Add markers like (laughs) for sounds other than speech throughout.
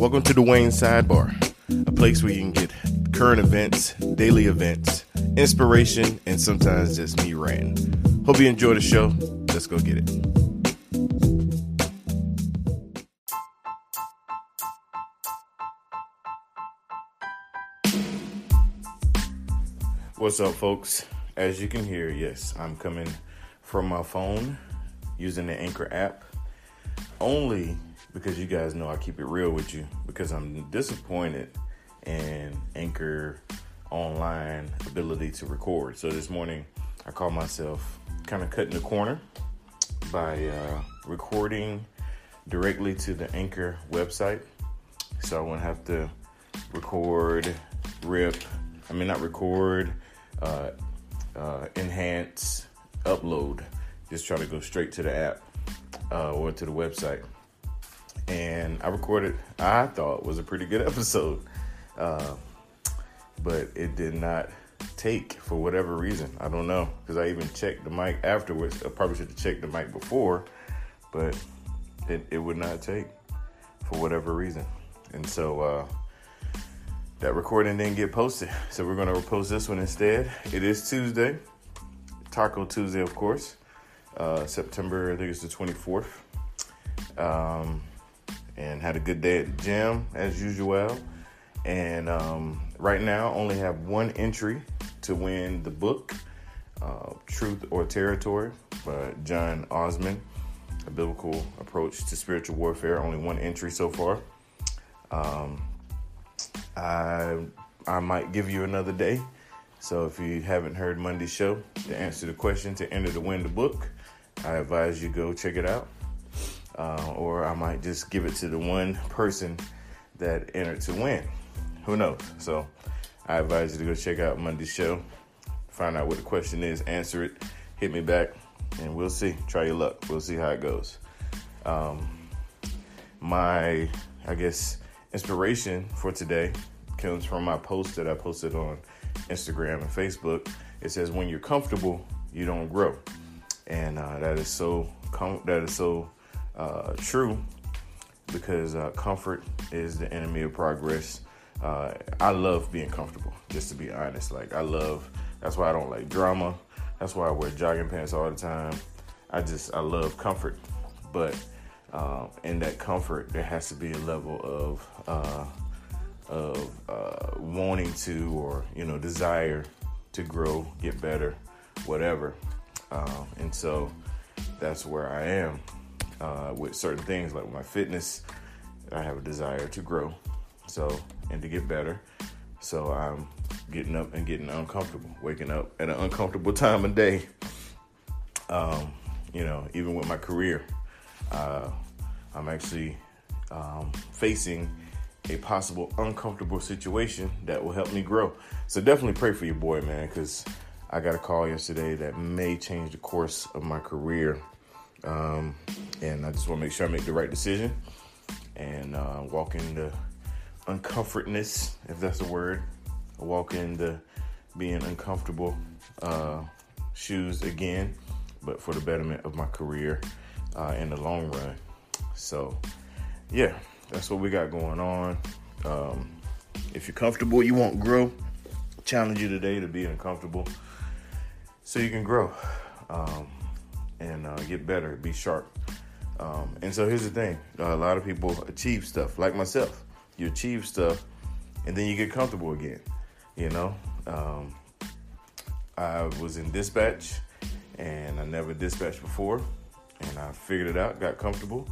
Welcome to the Wayne Sidebar, a place where you can get current events, daily events, inspiration, and sometimes just me ranting. Hope you enjoy the show. Let's go get it. What's up, folks? As you can hear, yes, I'm coming from my phone using the Anchor app only because you guys know I keep it real with you because I'm disappointed in Anchor online ability to record. So this morning I called myself kind of cutting the corner by uh, recording directly to the Anchor website. So I won't have to record, rip, I mean, not record, uh, uh, enhance, upload. Just try to go straight to the app uh, or to the website and I recorded. I thought was a pretty good (laughs) episode, uh, but it did not take for whatever reason. I don't know because I even checked the mic afterwards. I probably should have checked the mic before, but it, it would not take for whatever reason, and so. Uh, that recording didn't get posted, so we're gonna post this one instead. It is Tuesday, Taco Tuesday, of course, uh, September. I think it's the twenty fourth. Um, had a good day at the gym as usual. And um, right now, only have one entry to win the book, uh, Truth or Territory by John Osman, a biblical approach to spiritual warfare. Only one entry so far. Um, I I might give you another day. So if you haven't heard Monday's show, to answer the question to enter to win the book, I advise you go check it out uh, or I might just give it to the one person that entered to win. Who knows? So I advise you to go check out Monday's show, find out what the question is, answer it, hit me back, and we'll see. Try your luck. We'll see how it goes. Um, my, I guess, inspiration for today comes from my post that I posted on Instagram and Facebook. It says, "When you're comfortable, you don't grow," and uh, that is so com- that is so uh, true because uh, comfort is the enemy of progress. Uh, I love being comfortable, just to be honest. Like, I love, that's why I don't like drama. That's why I wear jogging pants all the time. I just, I love comfort. But uh, in that comfort, there has to be a level of, uh, of uh, wanting to or, you know, desire to grow, get better, whatever. Uh, and so that's where I am uh, with certain things like my fitness. I have a desire to grow, so and to get better. So I'm getting up and getting uncomfortable, waking up at an uncomfortable time of day. Um, you know, even with my career, uh, I'm actually um, facing a possible uncomfortable situation that will help me grow. So definitely pray for your boy, man, because I got a call yesterday that may change the course of my career. Um, and I just want to make sure I make the right decision and uh, walk into uncomfortness, if that's a word. walk into being uncomfortable uh, shoes again, but for the betterment of my career uh, in the long run. So, yeah, that's what we got going on. Um, if you're comfortable, you won't grow. Challenge you today to be uncomfortable so you can grow. Um, and uh, get better, be sharp. Um, and so here's the thing: uh, a lot of people achieve stuff, like myself. You achieve stuff, and then you get comfortable again. You know, um, I was in dispatch, and I never dispatched before, and I figured it out, got comfortable.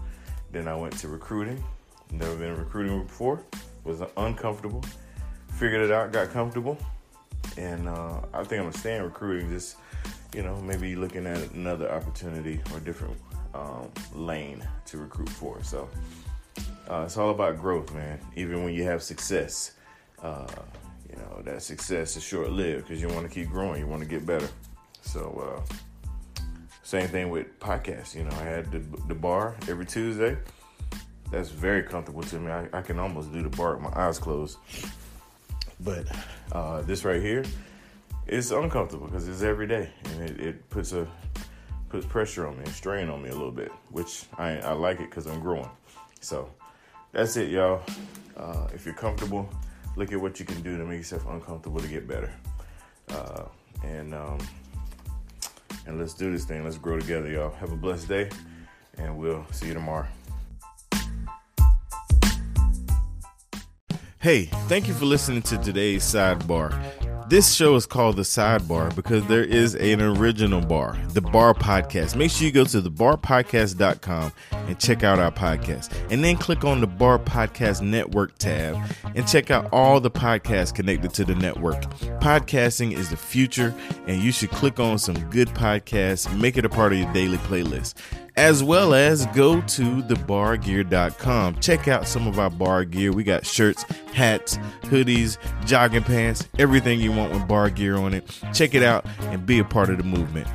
Then I went to recruiting. Never been recruiting before. Was uncomfortable. Figured it out, got comfortable, and uh, I think I'm gonna stay in recruiting just you know, maybe looking at another opportunity or different um, lane to recruit for. So uh, it's all about growth, man. Even when you have success, uh, you know that success is short lived because you want to keep growing, you want to get better. So uh, same thing with podcasts. You know, I had the, the bar every Tuesday. That's very comfortable to me. I, I can almost do the bar with my eyes closed. But uh, this right here, it's uncomfortable because it's every day and it, it, puts a puts pressure on me and strain on me a little bit which i i like it because i'm growing so that's it y'all Uh, if you're comfortable, look at what you can do to make yourself uncomfortable to get better. Uh, and um, and let's do this thing. Let's grow together, y'all. Have a blessed day, and we'll see you tomorrow. Hey, thank you for listening to today's sidebar. This show is called The Sidebar because there is an original bar, The Bar Podcast. Make sure you go to thebarpodcast.com and check out our podcast. And then click on the Bar Podcast Network tab and check out all the podcasts connected to the network. Podcasting is the future, and you should click on some good podcasts, make it a part of your daily playlist as well as go to thebargear.com. Check out some of our bar gear. We got shirts, hats, hoodies, jogging pants, everything you want with bar gear on it. Check it out and be a part of the movement.